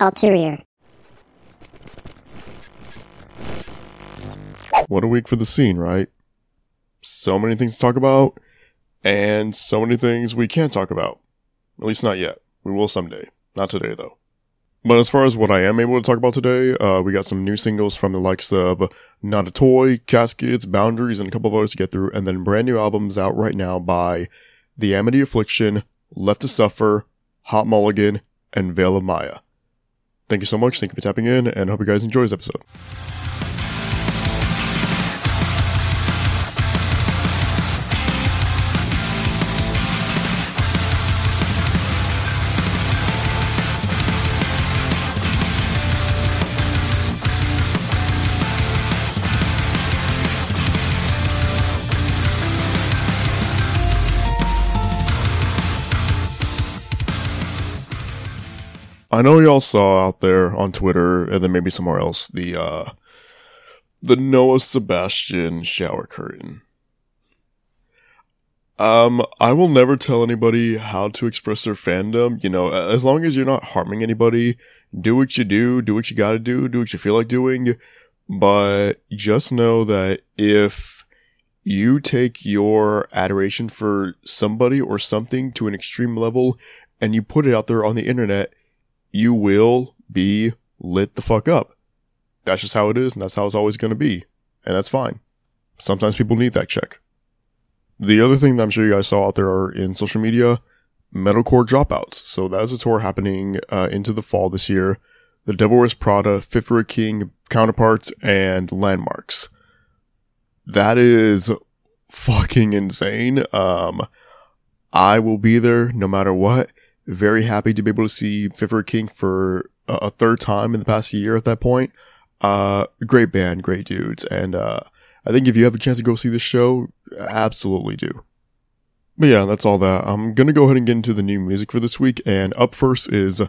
Ulterior. What a week for the scene, right? So many things to talk about, and so many things we can't talk about. At least not yet. We will someday. Not today, though. But as far as what I am able to talk about today, uh, we got some new singles from the likes of Not a Toy, Caskets, Boundaries, and a couple of others to get through, and then brand new albums out right now by The Amity Affliction, Left to Suffer, Hot Mulligan, and Veil of Maya. Thank you so much. Thank you for tapping in, and hope you guys enjoy this episode. I know y'all saw out there on Twitter and then maybe somewhere else the uh the Noah Sebastian shower curtain. Um, I will never tell anybody how to express their fandom. You know, as long as you're not harming anybody, do what you do, do what you gotta do, do what you feel like doing. But just know that if you take your adoration for somebody or something to an extreme level and you put it out there on the internet, you will be lit the fuck up. That's just how it is, and that's how it's always going to be. And that's fine. Sometimes people need that check. The other thing that I'm sure you guys saw out there are in social media, metalcore dropouts. So that is a tour happening uh, into the fall this year. The Devil Wears Prada, Fit King, Counterparts, and Landmarks. That is fucking insane. Um, I will be there no matter what. Very happy to be able to see a King for a, third time in the past year at that point. Uh, great band, great dudes. And, uh, I think if you have a chance to go see this show, absolutely do. But yeah, that's all that. I'm gonna go ahead and get into the new music for this week. And up first is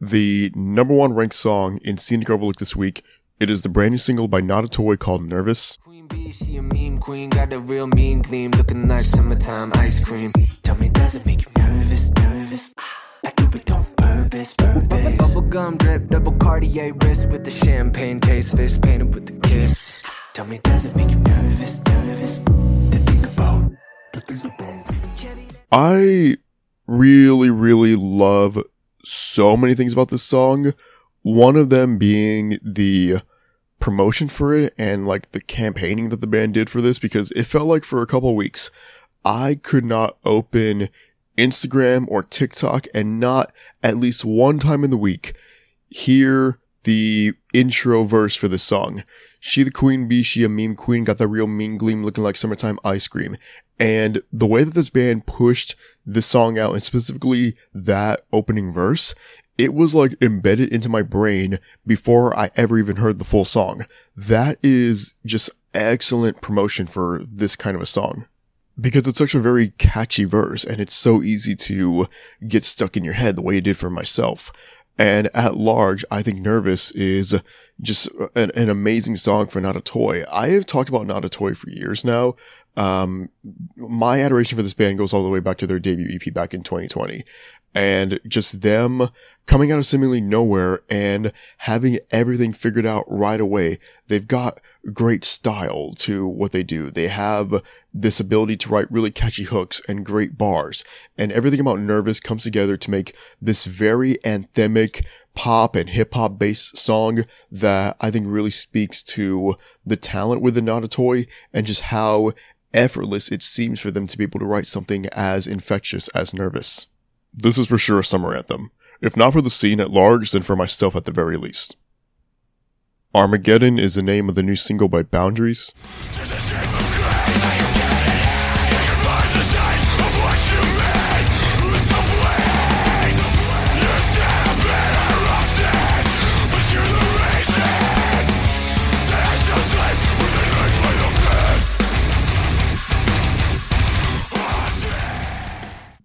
the number one ranked song in Scenic Overlook this week. It is the brand new single by Not a Toy called Nervous. Queen bee, a meme queen, got a real mean gleam, looking summertime ice cream. Tell me, does it Bubblegum drip, double Cartier wrist with the champagne taste, face painted with kiss. Tell me, does it make you nervous, nervous? To think about, to think about. I really, really love so many things about this song. One of them being the promotion for it and like the campaigning that the band did for this because it felt like for a couple weeks I could not open Instagram or TikTok and not at least one time in the week hear the intro verse for this song. She the queen bee, she a meme queen, got that real mean gleam looking like summertime ice cream. And the way that this band pushed this song out and specifically that opening verse, it was like embedded into my brain before I ever even heard the full song. That is just excellent promotion for this kind of a song. Because it's such a very catchy verse and it's so easy to get stuck in your head the way it did for myself. And at large, I think Nervous is just an, an, amazing song for Not a Toy. I have talked about Not a Toy for years now. Um, my adoration for this band goes all the way back to their debut EP back in 2020 and just them coming out of seemingly nowhere and having everything figured out right away. They've got great style to what they do. They have this ability to write really catchy hooks and great bars and everything about Nervous comes together to make this very anthemic pop and hip hop based song that I think really speaks to the talent with the Not Toy and just how effortless it seems for them to be able to write something as infectious as Nervous. This is for sure a summer anthem. If not for the scene at large, then for myself at the very least. Armageddon is the name of the new single by Boundaries.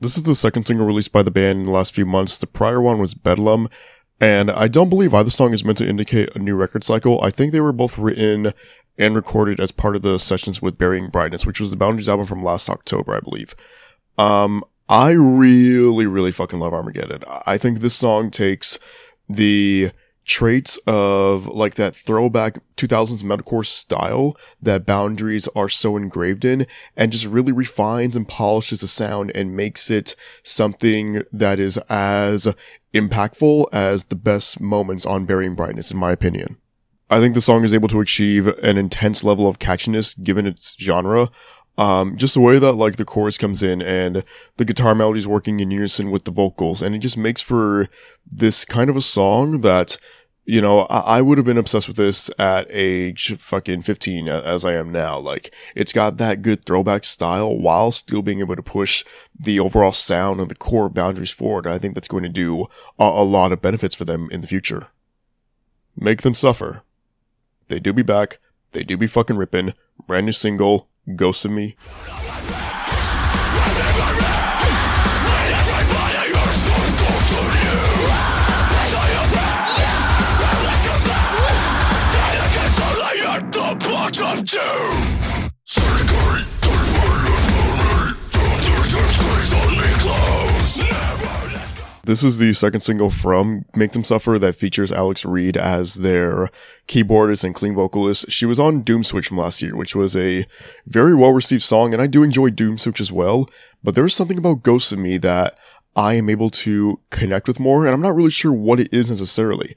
This is the second single released by the band in the last few months. The prior one was Bedlam, and I don't believe either song is meant to indicate a new record cycle. I think they were both written and recorded as part of the sessions with Burying Brightness, which was the Boundaries album from last October, I believe. Um, I really, really fucking love Armageddon. I think this song takes the traits of like that throwback 2000s metalcore style that boundaries are so engraved in and just really refines and polishes the sound and makes it something that is as impactful as the best moments on Burying Brightness in my opinion. I think the song is able to achieve an intense level of catchiness given its genre. Um, just the way that like the chorus comes in and the guitar melody is working in unison with the vocals and it just makes for this kind of a song that you know, I, I would have been obsessed with this at age fucking 15 as I am now. Like, it's got that good throwback style while still being able to push the overall sound and the core boundaries forward. I think that's going to do a, a lot of benefits for them in the future. Make them suffer. They do be back. They do be fucking ripping. Brand new single, Ghost of Me. This is the second single from Make Them Suffer that features Alex Reid as their keyboardist and clean vocalist. She was on Doom Switch from last year, which was a very well received song, and I do enjoy Doom Switch as well. But there's something about Ghosts of Me that I am able to connect with more, and I'm not really sure what it is necessarily.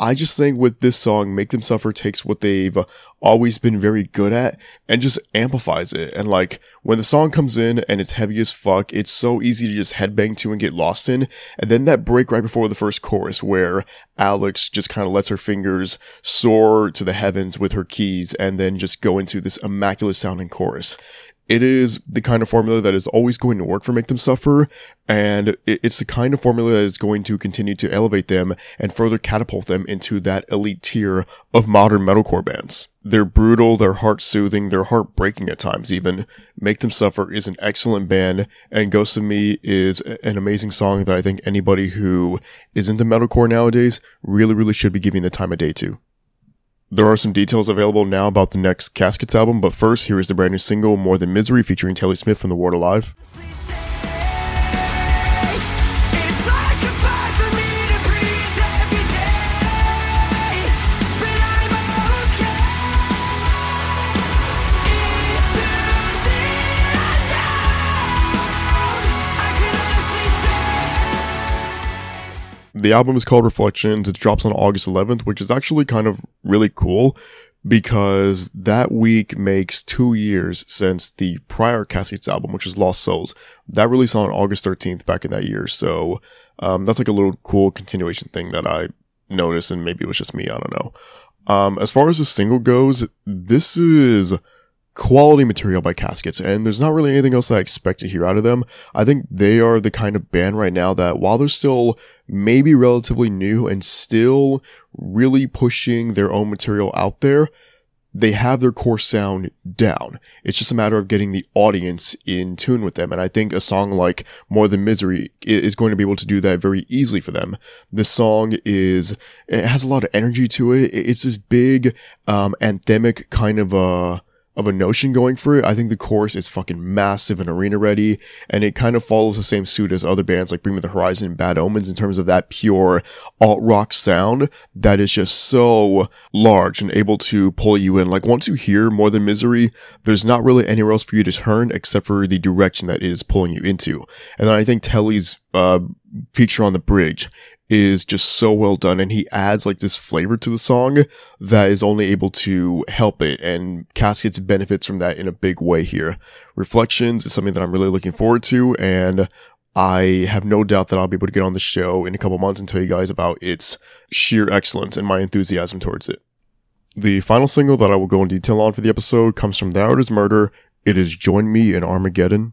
I just think with this song, Make Them Suffer takes what they've always been very good at and just amplifies it. And like, when the song comes in and it's heavy as fuck, it's so easy to just headbang to and get lost in. And then that break right before the first chorus where Alex just kind of lets her fingers soar to the heavens with her keys and then just go into this immaculate sounding chorus it is the kind of formula that is always going to work for Make Them Suffer, and it's the kind of formula that is going to continue to elevate them and further catapult them into that elite tier of modern metalcore bands. They're brutal, they're heart soothing, they're heartbreaking at times even. Make Them Suffer is an excellent band, and Ghost of Me is an amazing song that I think anybody who is into metalcore nowadays really, really should be giving the time of day to. There are some details available now about the next Caskets album, but first, here is the brand new single More Than Misery featuring Tyler Smith from The Word Alive. The album is called Reflections. It drops on August 11th, which is actually kind of really cool because that week makes two years since the prior Caskets album, which is Lost Souls. That released on August 13th back in that year. So, um, that's like a little cool continuation thing that I noticed and maybe it was just me. I don't know. Um, as far as the single goes, this is quality material by Caskets, and there's not really anything else I expect to hear out of them. I think they are the kind of band right now that while they're still maybe relatively new and still really pushing their own material out there, they have their core sound down. It's just a matter of getting the audience in tune with them. And I think a song like More Than Misery is going to be able to do that very easily for them. This song is, it has a lot of energy to it. It's this big, um, anthemic kind of, uh, of a notion going for it. I think the chorus is fucking massive and arena ready, and it kind of follows the same suit as other bands like Bring Me the Horizon and Bad Omens in terms of that pure alt rock sound that is just so large and able to pull you in. Like once you hear More Than Misery, there's not really anywhere else for you to turn except for the direction that it is pulling you into. And I think Telly's uh, feature on the bridge is just so well done and he adds like this flavor to the song that is only able to help it and Caskets benefits from that in a big way here. Reflections is something that I'm really looking forward to and I have no doubt that I'll be able to get on the show in a couple months and tell you guys about its sheer excellence and my enthusiasm towards it. The final single that I will go in detail on for the episode comes from Thy Art Murder. It is Join Me in Armageddon.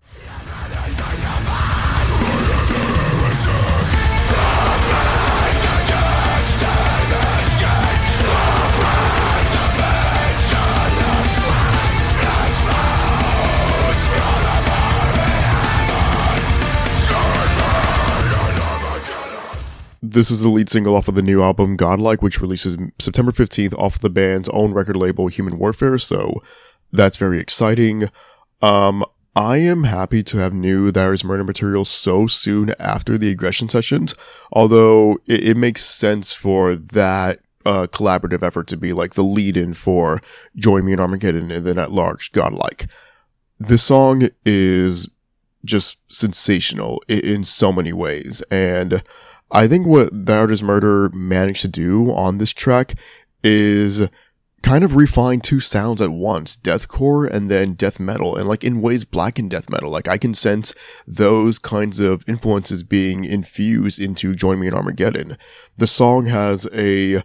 This is the lead single off of the new album Godlike, which releases September 15th off the band's own record label Human Warfare, so that's very exciting. Um, I am happy to have new There Is Murder material so soon after the aggression sessions, although it, it makes sense for that uh, collaborative effort to be like the lead in for Join Me in Armageddon and then at large Godlike. This song is just sensational in, in so many ways. And I think what Art Murder managed to do on this track is kind of refine two sounds at once, deathcore and then death metal, and like in ways black and death metal. Like I can sense those kinds of influences being infused into Join Me in Armageddon. The song has a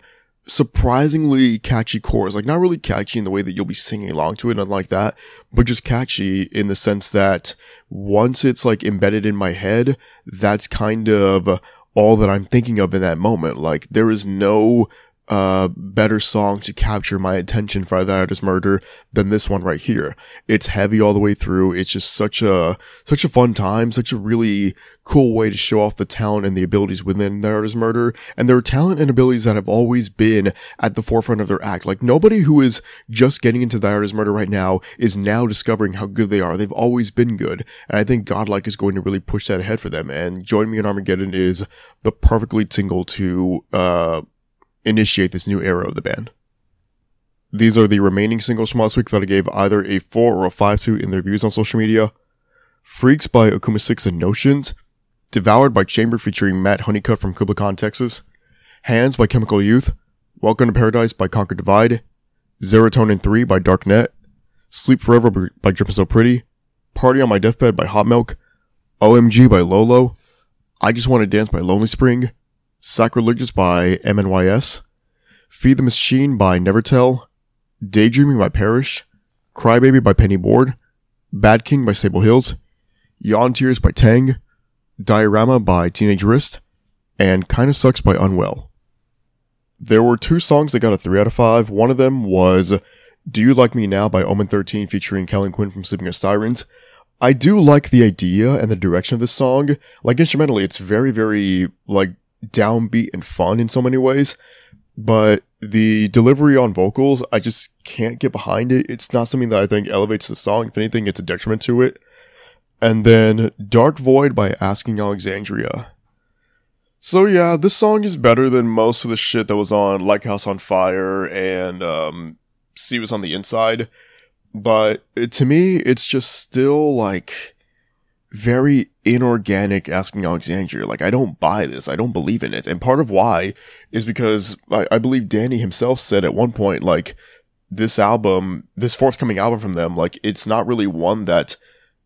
surprisingly catchy chorus. Like not really catchy in the way that you'll be singing along to it, nothing like that, but just catchy in the sense that once it's like embedded in my head, that's kind of all that I'm thinking of in that moment. Like there is no uh, better song to capture my attention for Thy Art Is Murder than this one right here. It's heavy all the way through. It's just such a, such a fun time, such a really cool way to show off the talent and the abilities within Thy Art Is Murder. And their talent and abilities that have always been at the forefront of their act. Like nobody who is just getting into Thy Art Is Murder right now is now discovering how good they are. They've always been good. And I think Godlike is going to really push that ahead for them. And Join Me in Armageddon is the perfectly lead single to, uh, initiate this new era of the band. These are the remaining singles from last week that I gave either a 4 or a 5 to in their views on social media. Freaks by Akuma 6 and Notions. Devoured by Chamber featuring Matt Honeycutt from Kublai Khan, Texas. Hands by Chemical Youth. Welcome to Paradise by Conquer Divide. Serotonin 3 by Darknet. Sleep Forever by Drippin' So Pretty. Party on My Deathbed by Hot Milk. OMG by Lolo. I Just Want to Dance by Lonely Spring. Sacrilegious by MNYS, Feed the Machine by Nevertell, Daydreaming by Parrish, Crybaby by Penny Board, Bad King by Sable Hills, Yawn Tears by Tang, Diorama by Teenage Wrist, and Kinda Sucks by Unwell. There were two songs that got a 3 out of 5. One of them was Do You Like Me Now by Omen 13 featuring Kellin Quinn from Sleeping with Sirens. I do like the idea and the direction of this song. Like instrumentally, it's very, very, like, downbeat and fun in so many ways, but the delivery on vocals, I just can't get behind it. It's not something that I think elevates the song. If anything, it's a detriment to it. And then Dark Void by Asking Alexandria. So yeah, this song is better than most of the shit that was on Like House on Fire and um See What's on the Inside. But to me, it's just still like very inorganic asking Alexandria. Like, I don't buy this. I don't believe in it. And part of why is because I, I believe Danny himself said at one point, like, this album, this forthcoming album from them, like, it's not really one that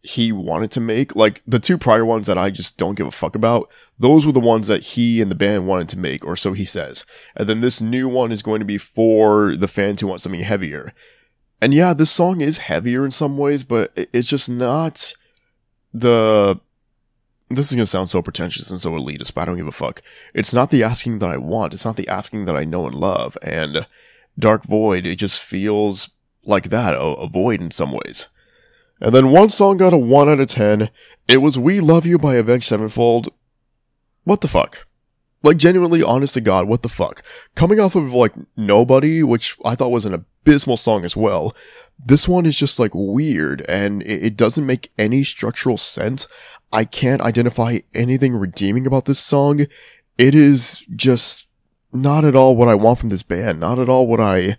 he wanted to make. Like, the two prior ones that I just don't give a fuck about, those were the ones that he and the band wanted to make, or so he says. And then this new one is going to be for the fans who want something heavier. And yeah, this song is heavier in some ways, but it's just not the this is gonna sound so pretentious and so elitist, but I don't give a fuck. It's not the asking that I want. It's not the asking that I know and love. And Dark Void, it just feels like that, a, a void in some ways. And then one song got a 1 out of 10. It was We Love You by Avenged Sevenfold. What the fuck? Like, genuinely, honest to God, what the fuck? Coming off of, like, Nobody, which I thought was an abysmal song as well, this one is just, like, weird, and it, it doesn't make any structural sense. I can't identify anything redeeming about this song. It is just not at all what I want from this band, not at all what I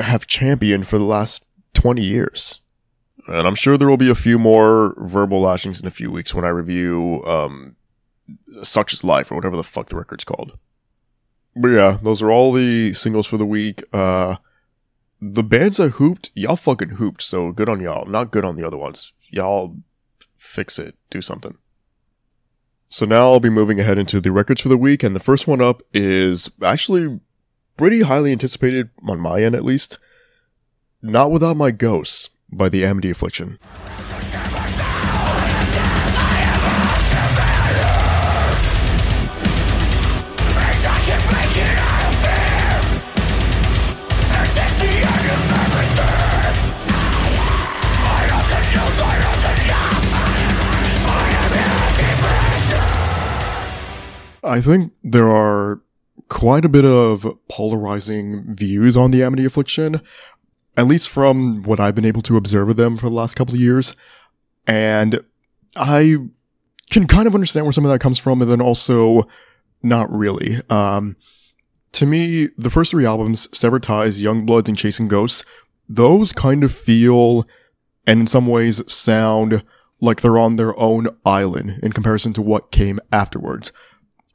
have championed for the last 20 years. And I'm sure there will be a few more verbal lashings in a few weeks when I review, um, such as Life or whatever the fuck the record's called. But yeah, those are all the singles for the week. Uh, the bands that hooped, y'all fucking hooped, so good on y'all. Not good on the other ones. Y'all fix it, do something. So now I'll be moving ahead into the records for the week, and the first one up is actually pretty highly anticipated on my end at least. Not Without My Ghosts by the Amity Affliction. I think there are quite a bit of polarizing views on the Amity Affliction, at least from what I've been able to observe of them for the last couple of years. And I can kind of understand where some of that comes from, and then also not really. Um, to me, the first three albums, Severed Ties, Young Bloods, and Chasing Ghosts, those kind of feel and in some ways sound like they're on their own island in comparison to what came afterwards.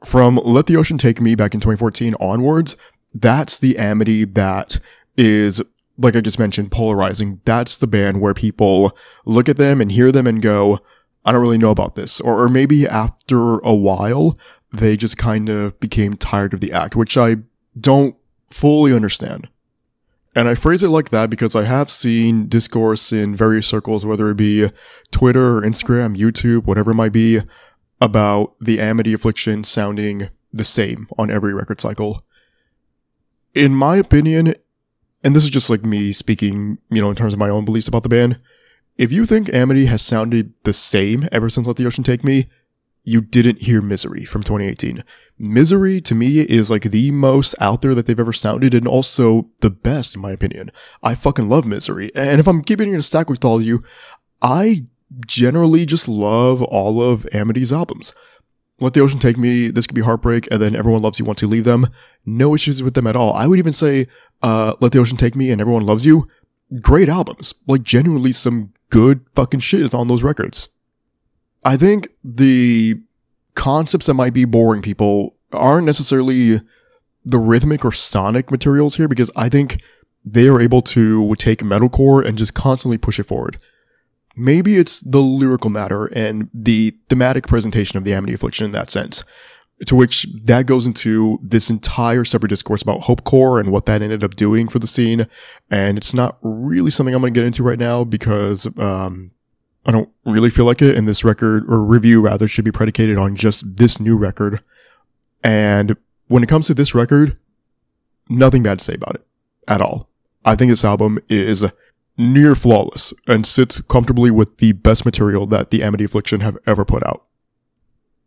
From Let the Ocean Take Me back in 2014 onwards, that's the Amity that is, like I just mentioned, polarizing. That's the band where people look at them and hear them and go, I don't really know about this. Or, or maybe after a while, they just kind of became tired of the act, which I don't fully understand. And I phrase it like that because I have seen discourse in various circles, whether it be Twitter Instagram, YouTube, whatever it might be, about the Amity Affliction sounding the same on every record cycle. In my opinion, and this is just like me speaking, you know, in terms of my own beliefs about the band, if you think Amity has sounded the same ever since Let the Ocean Take Me, you didn't hear Misery from 2018. Misery to me is like the most out there that they've ever sounded and also the best in my opinion. I fucking love Misery. And if I'm keeping it in a stack with all of you, I generally just love all of Amity's albums. Let the Ocean Take Me, This Could Be Heartbreak, and then Everyone Loves You Once You Leave Them. No issues with them at all. I would even say, uh, Let the Ocean Take Me and Everyone Loves You. Great albums. Like genuinely some good fucking shit is on those records. I think the concepts that might be boring people aren't necessarily the rhythmic or sonic materials here because I think they are able to take metalcore and just constantly push it forward. Maybe it's the lyrical matter and the thematic presentation of the Amity Affliction in that sense, to which that goes into this entire separate discourse about hopecore and what that ended up doing for the scene. And it's not really something I'm going to get into right now because, um, I don't really feel like it. And this record or review rather should be predicated on just this new record. And when it comes to this record, nothing bad to say about it at all. I think this album is near flawless and sits comfortably with the best material that the Amity Affliction have ever put out.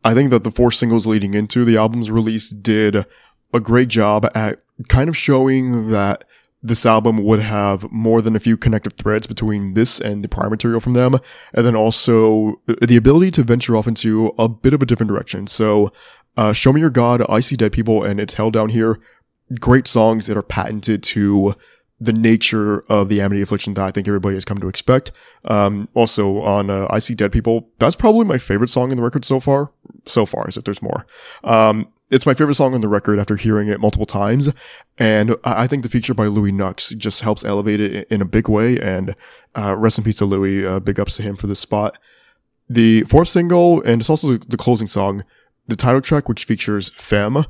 I think that the four singles leading into the album's release did a great job at kind of showing that this album would have more than a few connective threads between this and the prior material from them, and then also the ability to venture off into a bit of a different direction. So, uh, Show Me Your God, I See Dead People, and It's Hell Down Here, great songs that are patented to the nature of the Amity Affliction that I think everybody has come to expect. Um, also on uh, I See Dead People, that's probably my favorite song in the record so far. So far, as if there's more. Um, it's my favorite song on the record after hearing it multiple times. And I think the feature by Louie Knuxx just helps elevate it in a big way. And, uh, rest in peace to Louis. Uh, big ups to him for this spot. The fourth single, and it's also the closing song, the title track, which features Phem.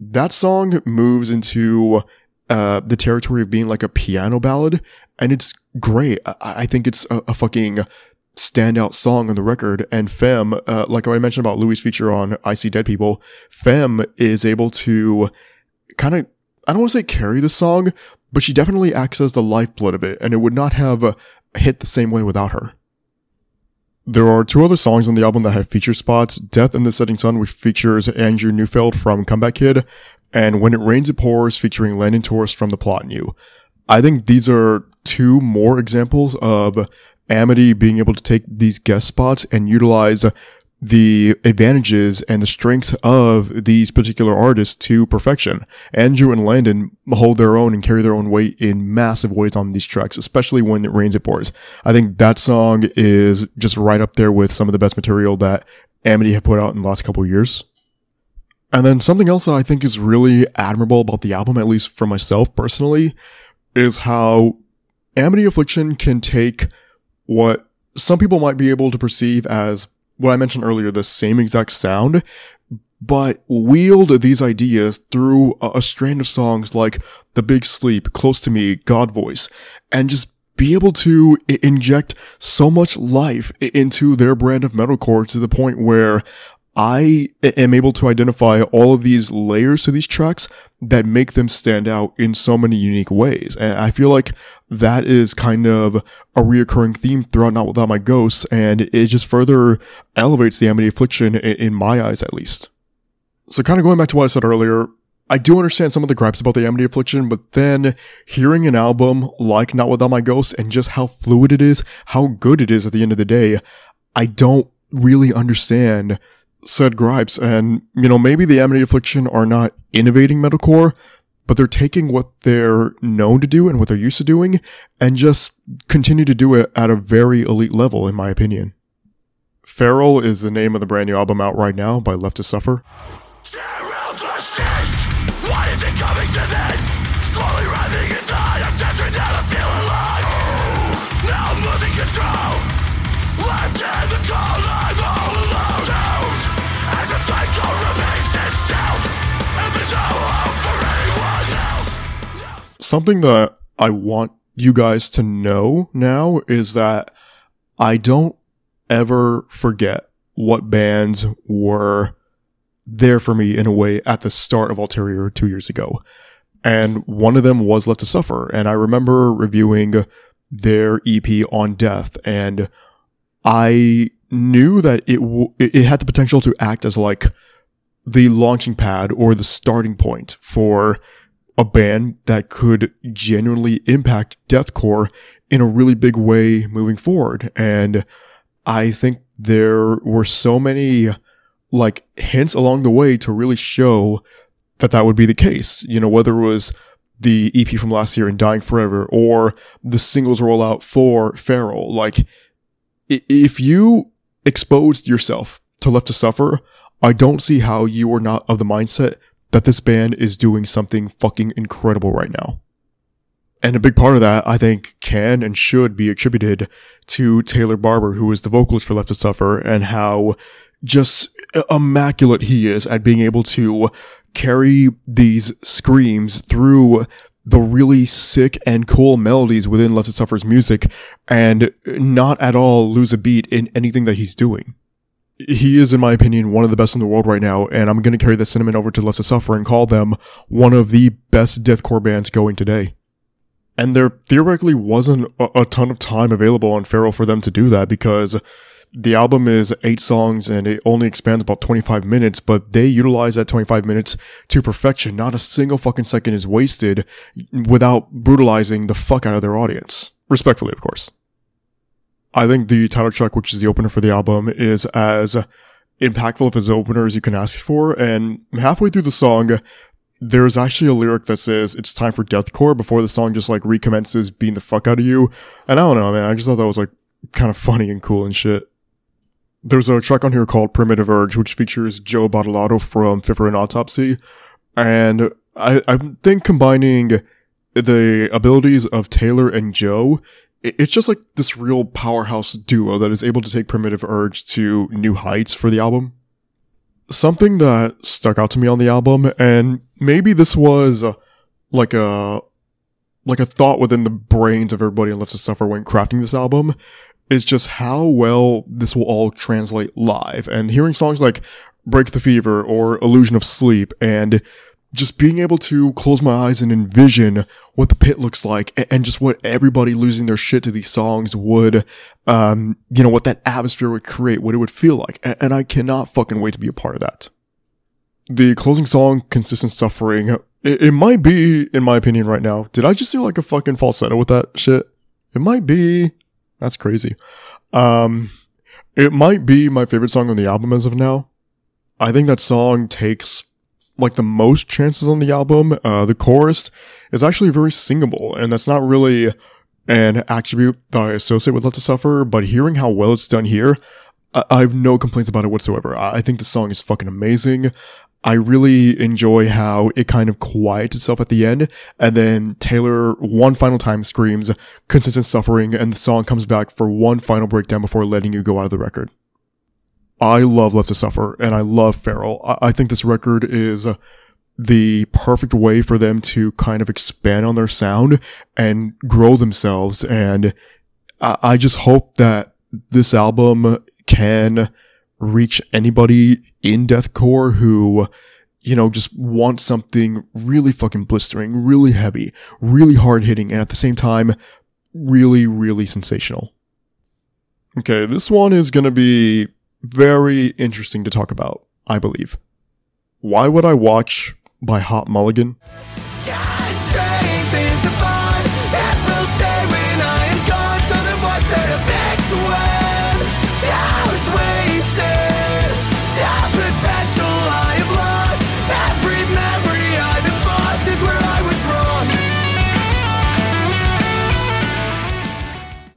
That song moves into, uh, the territory of being like a piano ballad. And it's great. I, I think it's a, a fucking standout song on the record. And Phem, uh, like I mentioned about Louis' feature on I See Dead People, Phem is able to kind of, I don't want to say carry the song, but she definitely acts as the lifeblood of it, and it would not have uh, hit the same way without her. There are two other songs on the album that have feature spots, Death in the Setting Sun, which features Andrew Neufeld from Comeback Kid, and When It Rains It Pours featuring Landon Torres from The Plot You. I think these are two more examples of Amity being able to take these guest spots and utilize the advantages and the strengths of these particular artists to perfection. Andrew and Landon hold their own and carry their own weight in massive ways on these tracks, especially when it rains it pours. I think that song is just right up there with some of the best material that Amity have put out in the last couple years. And then something else that I think is really admirable about the album, at least for myself personally, is how Amity Affliction can take what some people might be able to perceive as what I mentioned earlier, the same exact sound, but wield these ideas through a, strand of songs like The Big Sleep, Close to Me, God Voice, and just be able to inject so much life into their brand of metalcore to the point where I am able to identify all of these layers to these tracks that make them stand out in so many unique ways. And I feel like that is kind of a reoccurring theme throughout Not Without My Ghosts, and it just further elevates the Amity Affliction in my eyes, at least. So kind of going back to what I said earlier, I do understand some of the gripes about the Amity Affliction, but then hearing an album like Not Without My Ghosts and just how fluid it is, how good it is at the end of the day, I don't really understand said gripes. And, you know, maybe the Amity Affliction are not innovating metalcore, but they're taking what they're known to do and what they're used to doing and just continue to do it at a very elite level, in my opinion. Feral is the name of the brand new album out right now by Left to Suffer. Something that I want you guys to know now is that I don't ever forget what bands were there for me in a way at the start of Ulterior two years ago. And one of them was Left to Suffer. And I remember reviewing their EP on Death and I knew that it, w- it had the potential to act as like the launching pad or the starting point for a band that could genuinely impact deathcore in a really big way moving forward. And I think there were so many like hints along the way to really show that that would be the case. You know, whether it was the EP from last year and Dying Forever or the singles rollout for Feral. Like, if you exposed yourself to Left to Suffer, I don't see how you were not of the mindset that this band is doing something fucking incredible right now. And a big part of that, I think, can and should be attributed to Taylor Barber, who is the vocalist for Left to Suffer, and how just immaculate he is at being able to carry these screams through the really sick and cool melodies within Left to Suffer's music and not at all lose a beat in anything that he's doing he is, in my opinion, one of the best in the world right now, and I'm going to carry the sentiment over to Left to Suffer and call them one of the best deathcore bands going today. And there theoretically wasn't a, a ton of time available on Feral for them to do that because the album is eight songs and it only expands about 25 minutes, but they utilize that 25 minutes to perfection. Not a single fucking second is wasted without brutalizing the fuck out of their audience. Respectfully, of course. I think the title track, which is the opener for the album, is as impactful of an opener as you can ask for. And halfway through the song, there's actually a lyric that says it's time for deathcore before the song just like recommences being the fuck out of you. And I don't know, man. I just thought that was like kind of funny and cool and shit. There's a track on here called Primitive Urge, which features Joe Badolato from Fit and Autopsy. And I, I think combining the abilities of Taylor and Joe it's just like this real powerhouse duo that is able to take Primitive Urge to new heights for the album. Something that stuck out to me on the album, and maybe this was uh, like a like a thought within the brains of everybody in Left to Suffer when crafting this album, is just how well this will all translate live. And hearing songs like Break the Fever or Illusion of Sleep and just being able to close my eyes and envision what the pit looks like and, just what everybody losing their shit to these songs would, um, you know, what that atmosphere would create, what it would feel like. And, and I cannot fucking wait to be a part of that. The closing song, Consistent Suffering, it, it might be, in my opinion right now, did I just do like a fucking falsetto with that shit? It might be. That's crazy. Um, it might be my favorite song on the album as of now. I think that song takes like the most chances on the album. Uh, the chorus is actually very singable, and that's not really an attribute that I associate with Left to Suffer, but hearing how well it's done here, I, I have no complaints about it whatsoever. I-, I think the song is fucking amazing. I really enjoy how it kind of quiets itself at the end, and then Taylor one final time screams consistent suffering, and the song comes back for one final breakdown before letting you go out of the record. I love Left to Suffer and I love Feral. I, I think this record is the perfect way for them to kind of expand on their sound and grow themselves. And I, I just hope that this album can reach anybody in deathcore who, you know, just wants something really fucking blistering, really heavy, really hard hitting, and at the same time, really, really sensational. Okay, this one is gonna be very interesting to talk about, I believe. Why would I watch by Hot Mulligan?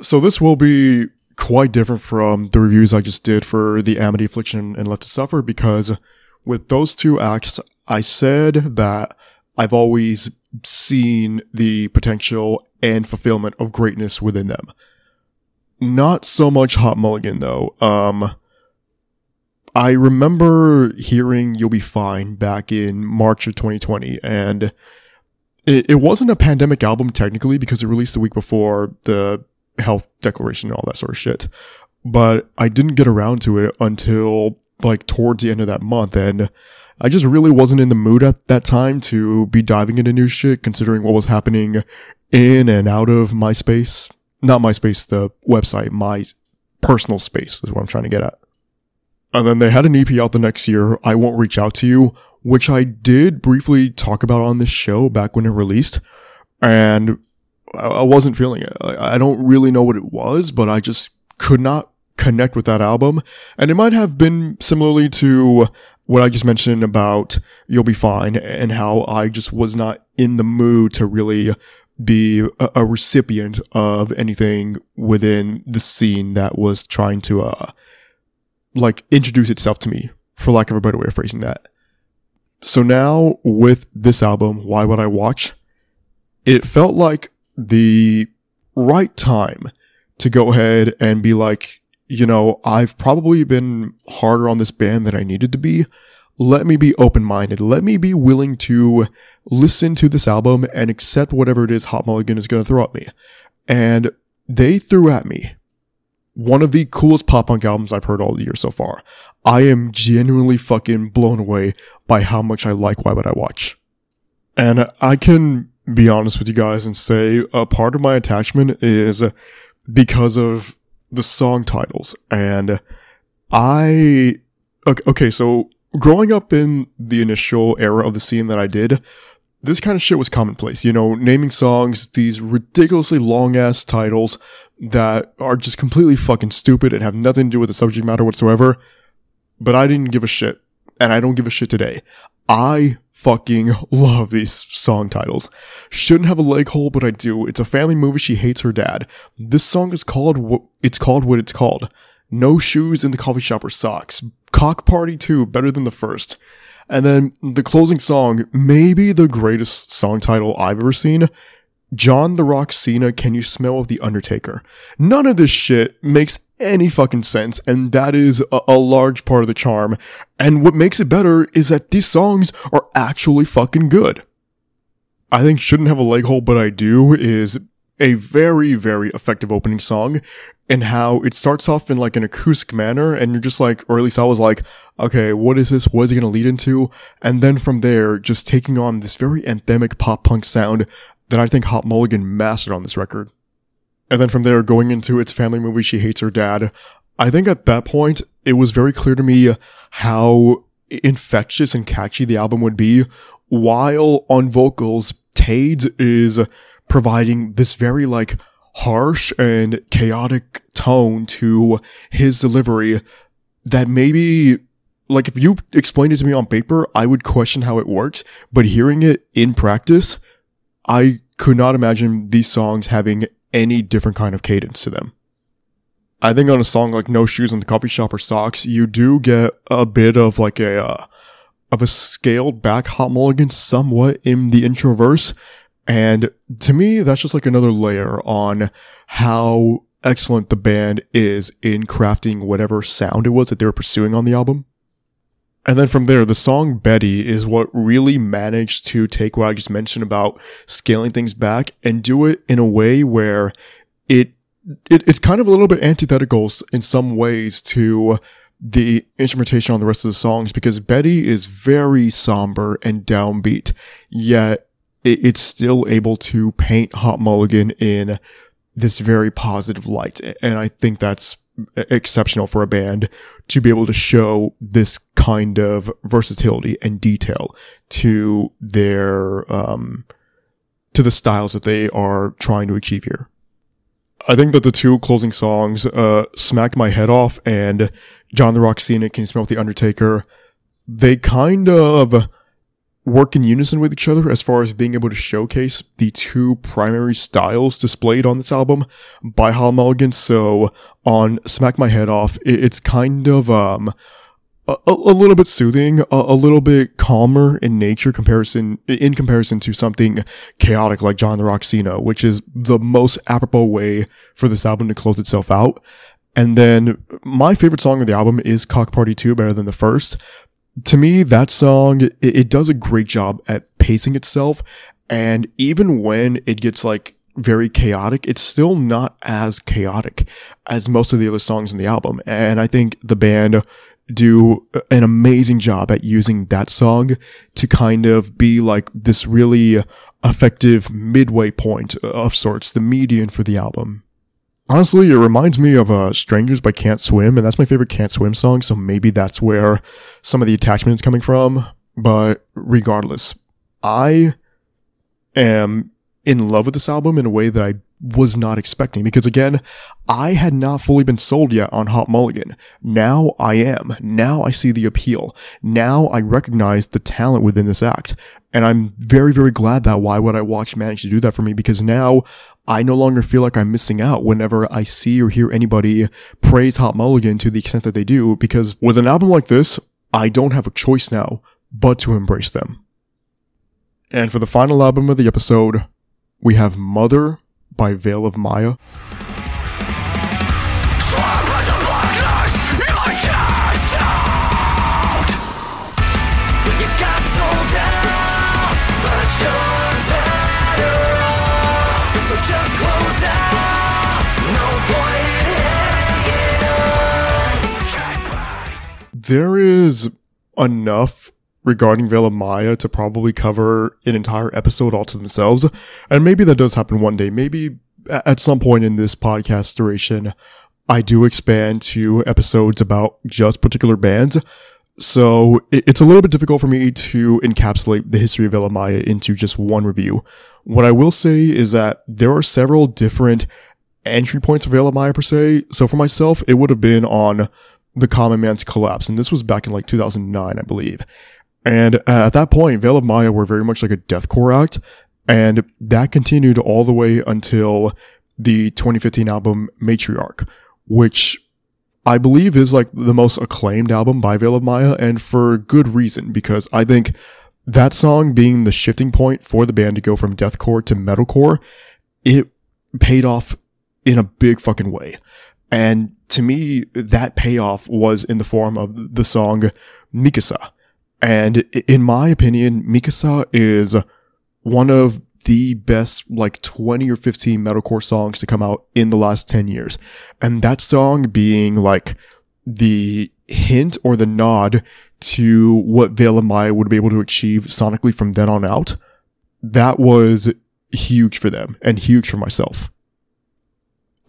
So this will be quite different from the reviews I just did for the Amity Affliction and Left to Suffer because with those two acts, I said that I've always seen the potential and fulfillment of greatness within them. Not so much Hot Mulligan though. Um, I remember hearing You'll Be Fine back in March of 2020 and it, it wasn't a pandemic album technically because it released the week before the health declaration and all that sort of shit. But I didn't get around to it until like towards the end of that month and I just really wasn't in the mood at that time to be diving into new shit considering what was happening in and out of MySpace. Not MySpace, the website, my personal space is what I'm trying to get at. And then they had an EP out the next year, I Won't Reach Out to You, which I did briefly talk about on this show back when it released. And I wasn't feeling it. I don't really know what it was, but I just could not connect with that album. And it might have been similarly to what I just mentioned about You'll Be Fine and how I just was not in the mood to really be a, a recipient of anything within the scene that was trying to, uh, like introduce itself to me, for lack of a better way of phrasing that. So now with this album, Why Would I Watch? It felt like the right time to go ahead and be like, you know, I've probably been harder on this band than I needed to be. Let me be open minded. Let me be willing to listen to this album and accept whatever it is Hot Mulligan is going to throw at me. And they threw at me one of the coolest pop punk albums I've heard all year so far. I am genuinely fucking blown away by how much I like Why Would I Watch. And I can be honest with you guys and say a part of my attachment is because of the song titles. And I, okay, so growing up in the initial era of the scene that I did, this kind of shit was commonplace. You know, naming songs, these ridiculously long ass titles that are just completely fucking stupid and have nothing to do with the subject matter whatsoever. But I didn't give a shit. And I don't give a shit today. I fucking love these song titles. Shouldn't have a leg hole, but I do. It's a family movie. She hates her dad. This song is called what it's called what it's called. No shoes in the coffee shop or socks. Cock party 2, better than the first. And then the closing song, maybe the greatest song title I've ever seen. John the Rock Cena, Can You Smell of the Undertaker? None of this shit makes any fucking sense, and that is a, a, large part of the charm. And what makes it better is that these songs are actually fucking good. I think Shouldn't Have a Leg Hole, but I Do is a very, very effective opening song and how it starts off in like an acoustic manner and you're just like, or at least I was like, okay, what is this? What is it to lead into? And then from there, just taking on this very anthemic pop punk sound that I think Hot Mulligan mastered on this record. And then from there, going into its family movie, She Hates Her Dad. I think at that point, it was very clear to me how infectious and catchy the album would be, while on vocals, Tades is providing this very like harsh and chaotic tone to his delivery that maybe like if you explained it to me on paper, I would question how it works, but hearing it in practice, I could not imagine these songs having any different kind of cadence to them. I think on a song like No Shoes in the Coffee Shop or Socks, you do get a bit of like a, uh, of a scaled back Hot Mulligan somewhat in the intro verse, and to me, that's just like another layer on how excellent the band is in crafting whatever sound it was that they were pursuing on the album. And then from there, the song Betty is what really managed to take what I just mentioned about scaling things back and do it in a way where it, it it's kind of a little bit antithetical in some ways to the instrumentation on the rest of the songs because Betty is very somber and downbeat, yet it, it's still able to paint Hot Mulligan in this very positive light. And I think that's exceptional for a band to be able to show this kind of versatility and detail to their, um, to the styles that they are trying to achieve here. I think that the two closing songs, uh, Smack My Head Off and John the Rock Cena Can You Smell the Undertaker, they kind of work in unison with each other as far as being able to showcase the two primary styles displayed on this album by Hot Mulligan. So on Smack My Head Off, it's kind of, um, a, a little bit soothing, a, a, little bit calmer in nature comparison, in comparison to something chaotic like John the Rock Cena, which is the most apropos way for this album to close itself out. And then my favorite song of the album is Cock Party 2 better than the first to me, that song, it, it does a great job at pacing itself. And even when it gets like very chaotic, it's still not as chaotic as most of the other songs in the album. And I think the band do an amazing job at using that song to kind of be like this really effective midway point of sorts, the median for the album. Honestly, it reminds me of uh, Strangers by Can't Swim, and that's my favorite Can't Swim song, so maybe that's where some of the attachment is coming from. But regardless, I am in love with this album in a way that I was not expecting because again, I had not fully been sold yet on Hot Mulligan. Now I am. Now I see the appeal. Now I recognize the talent within this act. And I'm very, very glad that Why Would I Watch managed to do that for me because now I no longer feel like I'm missing out whenever I see or hear anybody praise Hot Mulligan to the extent that they do, because with an album like this, I don't have a choice now but to embrace them. And for the final album of the episode, we have Mother by Veil of Maya. There is enough regarding Veil of Maya to probably cover an entire episode all to themselves. And maybe that does happen one day. Maybe at some point in this podcast duration, I do expand to episodes about just particular bands. So it's a little bit difficult for me to encapsulate the history of Veil of Maya into just one review. What I will say is that there are several different entry points of Veil of Maya per se. So for myself, it would have been on the common man's collapse. And this was back in like 2009, I believe. And uh, at that point, Veil of Maya were very much like a deathcore act. And that continued all the way until the 2015 album Matriarch, which I believe is like the most acclaimed album by Veil of Maya and for good reason because I think that song being the shifting point for the band to go from deathcore to metalcore, it paid off in a big fucking way. And to me, that payoff was in the form of the song Mikasa. And in my opinion, Mikasa is one of the best like 20 or 15 metalcore songs to come out in the last 10 years. And that song being like the hint or the nod to what Veil of Maya would be able to achieve sonically from then on out. That was huge for them and huge for myself.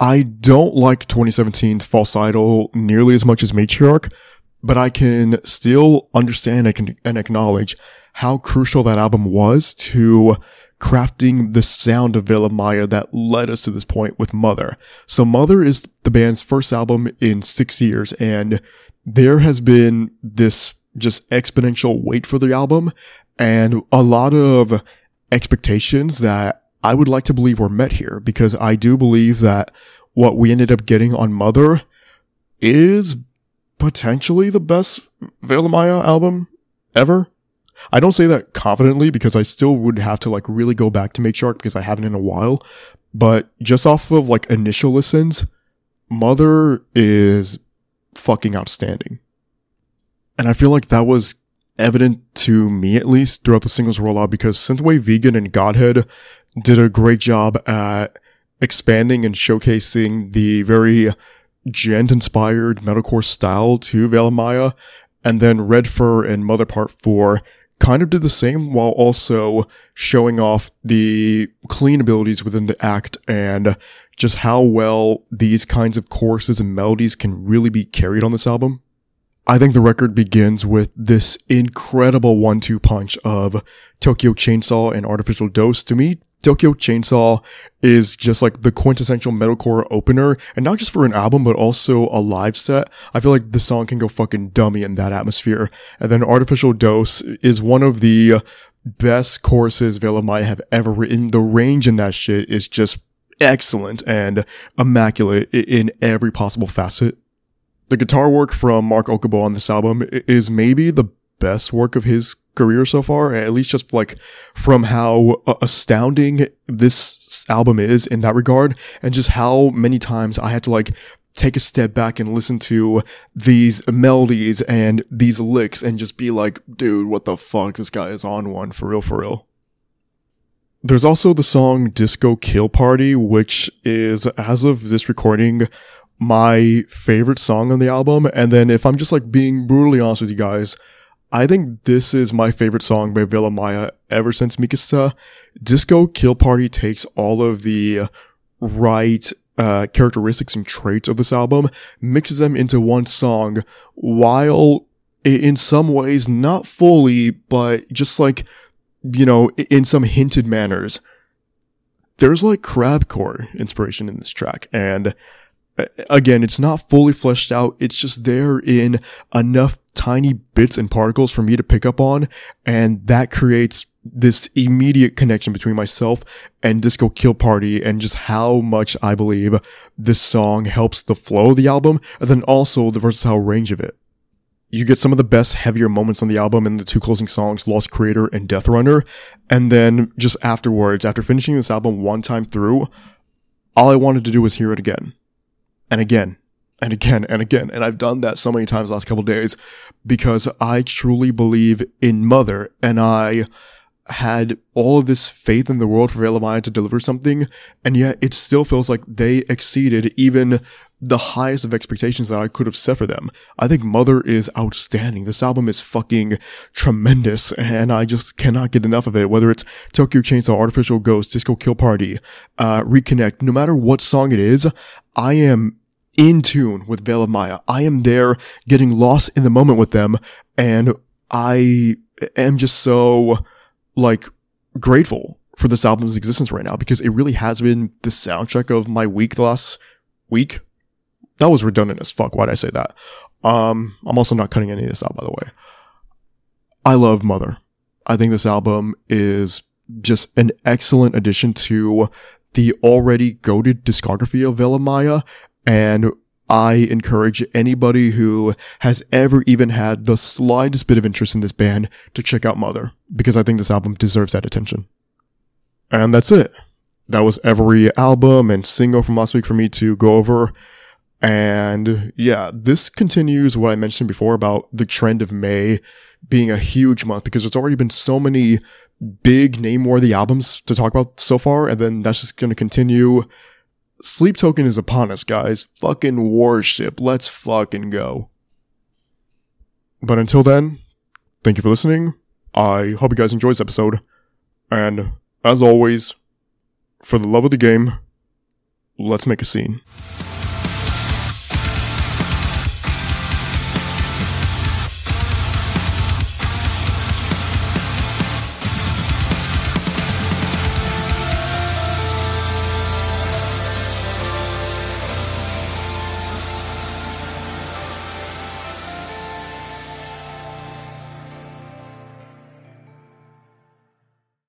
I don't like 2017's False Idol nearly as much as Matriarch, but I can still understand and acknowledge how crucial that album was to crafting the sound of Veil of Maya that led us to this point with Mother. So Mother is the band's first album in six years, and there has been this just exponential wait for the album and a lot of expectations that I would like to believe were met here because I do believe that what we ended up getting on Mother is potentially the best Veil of Maya album ever. I don't say that confidently because I still would have to like really go back to Matriarch because I haven't in a while. But just off of like initial listens, Mother is fucking outstanding. And I feel like that was evident to me at least throughout the singles rollout because Synthwave Vegan and Godhead did a great job at expanding and showcasing the very djent inspired metalcore style to Veil of Maya. And then Red Fur and Mother Part 4 kind of did the same while also showing off the clean abilities within the act and just how well these kinds of choruses and melodies can really be carried on this album. I think the record begins with this incredible one-two punch of Tokyo Chainsaw and Artificial Dose. To me, Tokyo Chainsaw is just like the quintessential metalcore opener, and not just for an album, but also a live set. I feel like the song can go fucking dummy in that atmosphere. And then Artificial Dose is one of the best choruses Veil Maya have ever written. The range in that shit is just excellent and immaculate in every possible facet. The guitar work from Mark Okubo on this album is maybe the best work of his career so far, at least just like from how uh, astounding this album is in that regard, and just how many times I had to like take a step back and listen to these melodies and these licks and just be like, dude, what the fuck? This guy is on one for real, for real. There's also the song Disco Kill Party, which is, as of this recording, my favorite song on the album. And then if I'm just like being brutally honest with you guys, I think this is my favorite song by Veil of Maya ever since Mikasa. Disco Kill Party takes all of the right uh, characteristics and traits of this album, mixes them into one song, while in some ways not fully, but just like, you know, in some hinted manners. There's like crabcore inspiration in this track, and again, it's not fully fleshed out. It's just there in enough tiny bits and particles for me to pick up on. And that creates this immediate connection between myself and Disco Kill Party and just how much I believe this song helps the flow of the album and then also the versatile range of it. You get some of the best heavier moments on the album in the two closing songs, Lost Creator and Death Runner. And then just afterwards, after finishing this album one time through, all I wanted to do was hear it again and again and again and again. And I've done that so many times last couple days because I truly believe in Mother and I had all of this faith in the world for Veil of Maya to deliver something. And yet it still feels like they exceeded even the highest of expectations that I could have set for them. I think Mother is outstanding. This album is fucking tremendous and I just cannot get enough of it. Whether it's Tokyo Chainsaw, Artificial Dose, Disco Kill Party, uh, Reconnect, no matter what song it is, I am in tune with Veil of Maya. I am there getting lost in the moment with them and I am just so like grateful for this album's existence right now because it really has been the soundtrack of my week the last week. That was redundant as fuck. Why'd I say that? Um, I'm also not cutting any of this out, by the way. I love Mother. I think this album is just an excellent addition to the already goaded discography of Veil of Maya and I encourage anybody who has ever even had the slightest bit of interest in this band to check out Mother, because I think this album deserves that attention. And that's it. That was every album and single from last week for me to go over. And yeah, this continues what I mentioned before about the trend of May being a huge month because there's already been so many big name worthy albums to talk about so far. And then that's just going to continue Sleep Token is upon us, guys. Fucking warship. Let's fucking go. But until then, thank you for listening. I hope you guys enjoyed this episode. And as always, for the love of the game, let's make a scene.